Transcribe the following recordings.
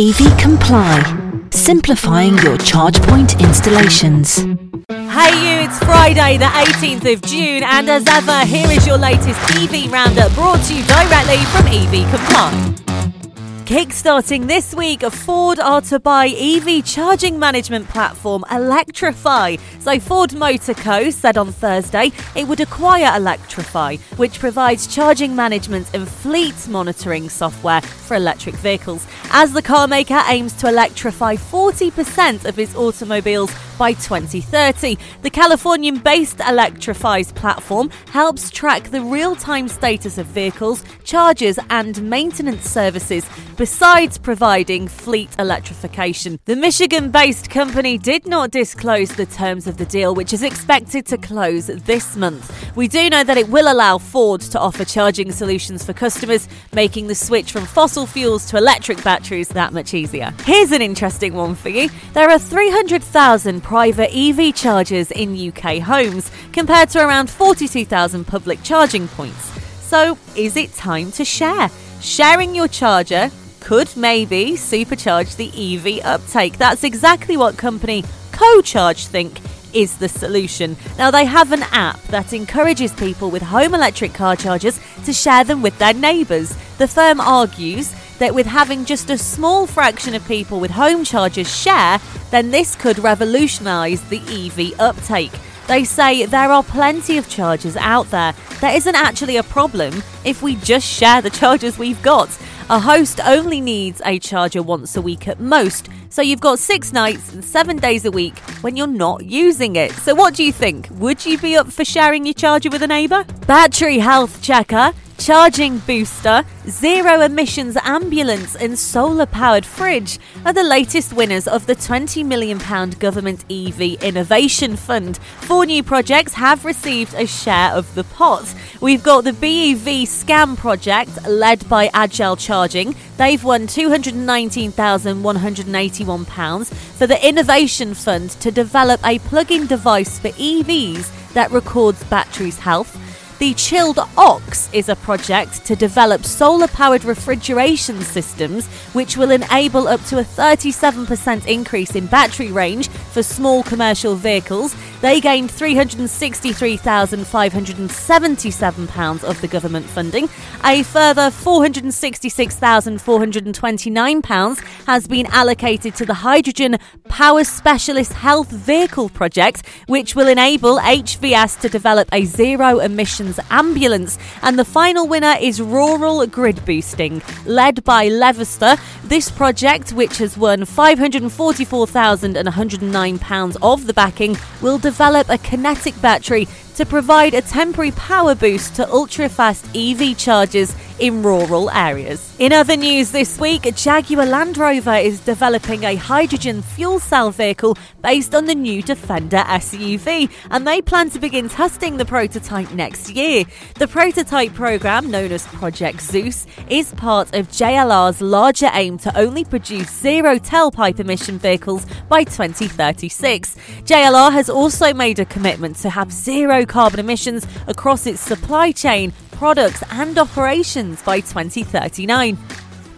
EV Comply, simplifying your charge point installations. Hey you, it's Friday the 18th of June and as ever here is your latest EV roundup brought to you directly from EV Comply. Kickstarting this week, Ford are to buy EV charging management platform Electriphi. So, Ford Motor Co. said on Thursday it would acquire Electriphi, which provides charging management and fleet monitoring software for electric vehicles, as the carmaker aims to electrify 40% of its automobiles by 2030. The Californian based Electriphi's platform helps track the real time status of vehicles, chargers, and maintenance services besides providing fleet electrification. The Michigan based company did not disclose the terms of the deal, which is expected to close this month. We do know that it will allow Ford to offer charging solutions for customers, making the switch from fossil fuels to electric batteries that much easier. Here's an interesting one for you there are 300,000 private EV chargers in UK homes, compared to around 42,000 public charging points. So, is it time to share? Sharing your charger could maybe supercharge the EV uptake. That's exactly what company CoCharge think is the solution. Now, they have an app that encourages people with home electric car chargers to share them with their neighbours. The firm argues that with having just a small fraction of people with home chargers share, then this could revolutionise the EV uptake. They say there are plenty of chargers out there. There isn't actually a problem if we just share the chargers we've got. A host only needs a charger once a week at most, so you've got six nights and seven days a week when you're not using it. So, what do you think? Would you be up for sharing your charger with a neighbour? Battery health checker charging booster, zero emissions ambulance, and solar powered fridge are the latest winners of the £20 million government EV Innovation Fund. Four new projects have received a share of the pot. We've got the BEV Scam project, led by Agile Charging. They've won £219,181 for the Innovation Fund to develop a plug in device for EVs that records batteries' health the Chilled Ox is a project to develop solar powered refrigeration systems which will enable up to a 37% increase in battery range for small commercial vehicles. They gained £363,577 of the government funding. A further £466,429 has been allocated to the Hydrogen Power Specialist Health Vehicle project, which will enable HVS to develop a zero emissions ambulance. And the final winner is Rural Grid Boosting, led by Leicester. This project, which has won £544,109 of the backing, will develop a kinetic battery to provide a temporary power boost to ultra fast EV chargers in rural areas. In other news this week, Jaguar Land Rover is developing a hydrogen fuel cell vehicle based on the new Defender SUV, and they plan to begin testing the prototype next year. The prototype program, known as Project Zeus, is part of JLR's larger aim to only produce zero tailpipe emission vehicles by 2036. JLR has also made a commitment to have zero carbon emissions across its supply chain products and operations by 2039.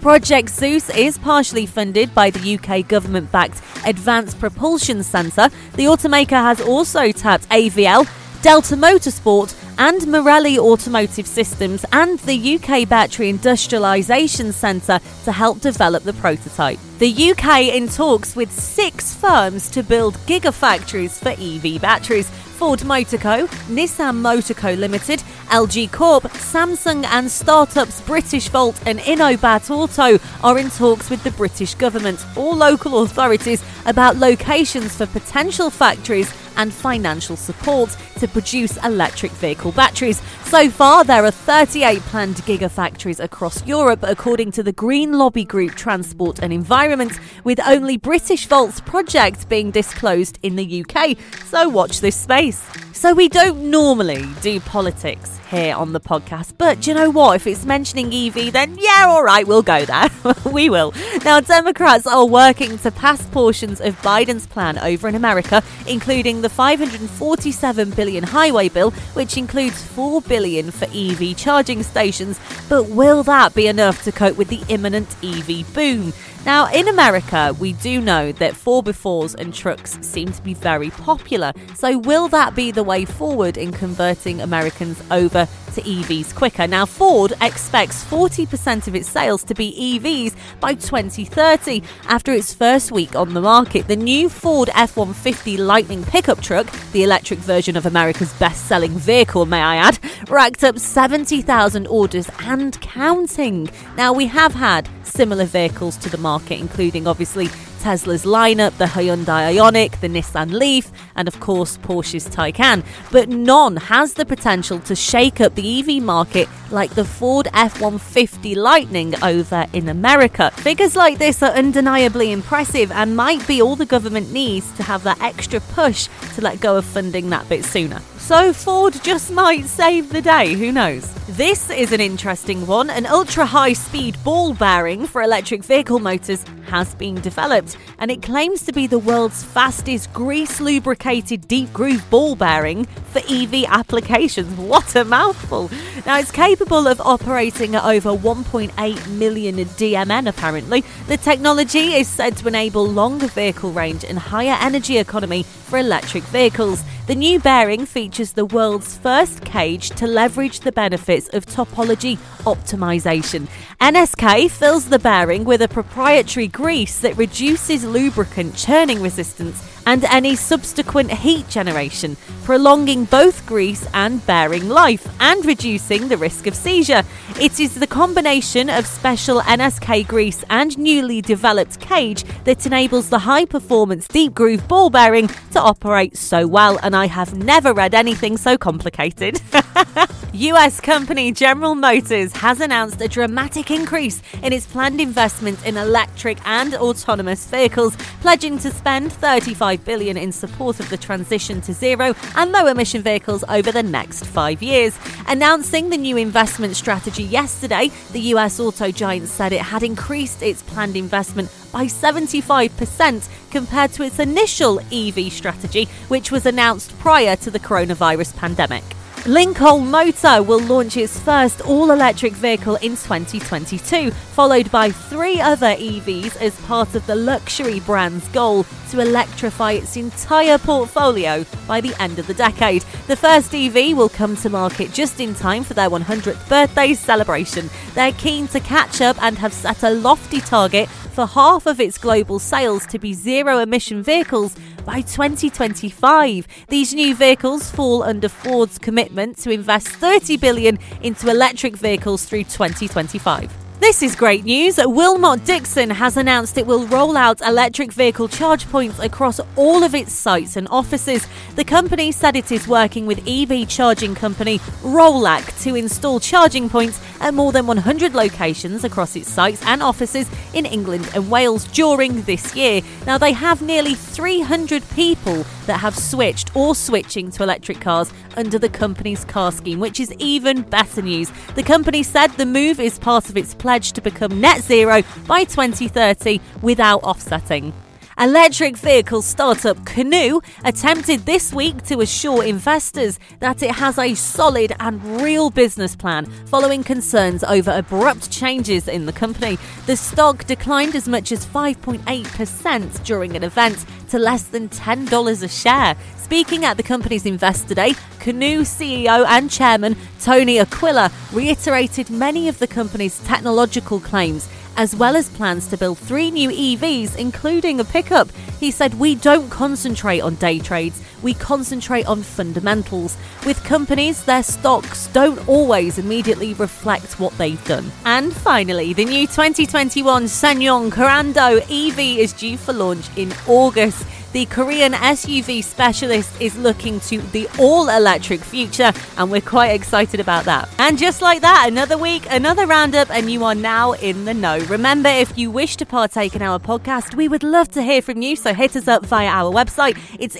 Project Zeus is partially funded by the UK government backed Advanced Propulsion Centre. The automaker has also tapped AVL, Delta Motorsport, and Marelli Automotive Systems and the UK Battery Industrialisation Centre to help develop the prototype. The UK in talks with six firms to build gigafactories for EV batteries. Ford Motorco, Nissan Motorco Limited, LG Corp, Samsung, and startups British Britishvolt and InoBat Auto are in talks with the British government. Or local authorities about locations for potential factories and financial support to produce electric vehicle batteries. So far, there are 38 planned gigafactories across Europe, according to the Green Lobby Group Transport and Environment, with only Britishvolt's project being disclosed in the UK. So watch this space. So, we don't normally do politics here on the podcast, but you know what? If it's mentioning EV, then yeah, all right, we'll go there. we will. Now, Democrats are working to pass portions of Biden's plan over in America, including the 547 billion highway bill, which includes 4 billion for EV charging stations. But will that be enough to cope with the imminent EV boom? Now, in America, we do know that 4x4s and trucks seem to be very popular. So, will that be the way forward in converting Americans over to EVs quicker? Now, Ford expects 40% of its sales to be EVs by 2030 after its first week on the market. The new Ford F 150 Lightning pickup truck, the electric version of America's best selling vehicle, may I add, racked up 70,000 orders and counting. Now, we have had similar vehicles to the market, including obviously Tesla's lineup, the Hyundai Ioniq, the Nissan Leaf, and of course Porsche's Taycan. But none has the potential to shake up the EV market like the Ford F 150 Lightning over in America. Figures like this are undeniably impressive and might be all the government needs to have that extra push to let go of funding that bit sooner. So Ford just might save the day, who knows? This is an interesting one. An ultra high speed ball bearing for electric vehicle motors has been developed, and it claims to be the world's fastest grease lubricated deep groove ball bearing for EV applications. What a mouthful! Now, it's capable of operating at over 1.8 million DMN, apparently. The technology is said to enable longer vehicle range and higher energy economy for electric vehicles. The new bearing features the world's first cage to leverage the benefits of topology optimization. NSK fills the bearing with a proprietary grease that reduces lubricant churning resistance and any subsequent heat generation, prolonging both grease and bearing life and reducing the risk of seizure. It is the combination of special NSK grease and newly developed cage that enables the high performance deep groove ball bearing to operate so well, and I have never read anything so complicated. US company General Motors has announced a dramatic increase in its planned investment in electric and autonomous vehicles, pledging to spend 35 billion in support of the transition to zero and low emission vehicles over the next 5 years. Announcing the new investment strategy yesterday, the US auto giant said it had increased its planned investment by 75% compared to its initial EV strategy, which was announced prior to the coronavirus pandemic. Lincoln Motor will launch its first all electric vehicle in 2022, followed by three other EVs as part of the luxury brand's goal to electrify its entire portfolio by the end of the decade. The first EV will come to market just in time for their 100th birthday celebration. They're keen to catch up and have set a lofty target for half of its global sales to be zero emission vehicles by 2025. These new vehicles fall under Ford's commitment to invest 30 billion into electric vehicles through 2025. This is great news. Willmott Dixon has announced it will roll out electric vehicle charge points across all of its sites and offices. The company said it is working with EV charging company Rolec to install charging points at more than 100 locations across its sites and offices in England and Wales during this year. Now, they have nearly 300 people that have switched or switching to electric cars under the company's car scheme, which is even better news. The company said the move is part of its plan to become net zero by 2030 without offsetting. Electric vehicle startup Canoo attempted this week to assure investors that it has a solid and real business plan following concerns over abrupt changes in the company. The stock declined as much as 5.8% during an event to less than $10 a share. Speaking at the company's Investor Day, Canoo CEO and chairman Tony Aquila reiterated many of the company's technological claims as well as plans to build three new EVs, including a pickup. He said, We don't concentrate on day trades, we concentrate on fundamentals. With companies, their stocks don't always immediately reflect what they've done. And finally, the new 2021 SsangYong Korando EV is due for launch in August. The Korean SUV specialist is looking to the all electric future, and we're quite excited about that. And just like that, another week, another roundup, and you are now in the know. Remember, if you wish to partake in our podcast, we would love to hear from you, so hit us up via our website. It's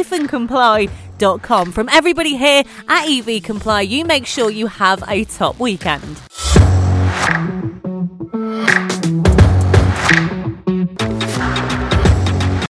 ev-comply.com. From everybody here at EV Comply, you make sure you have a top weekend.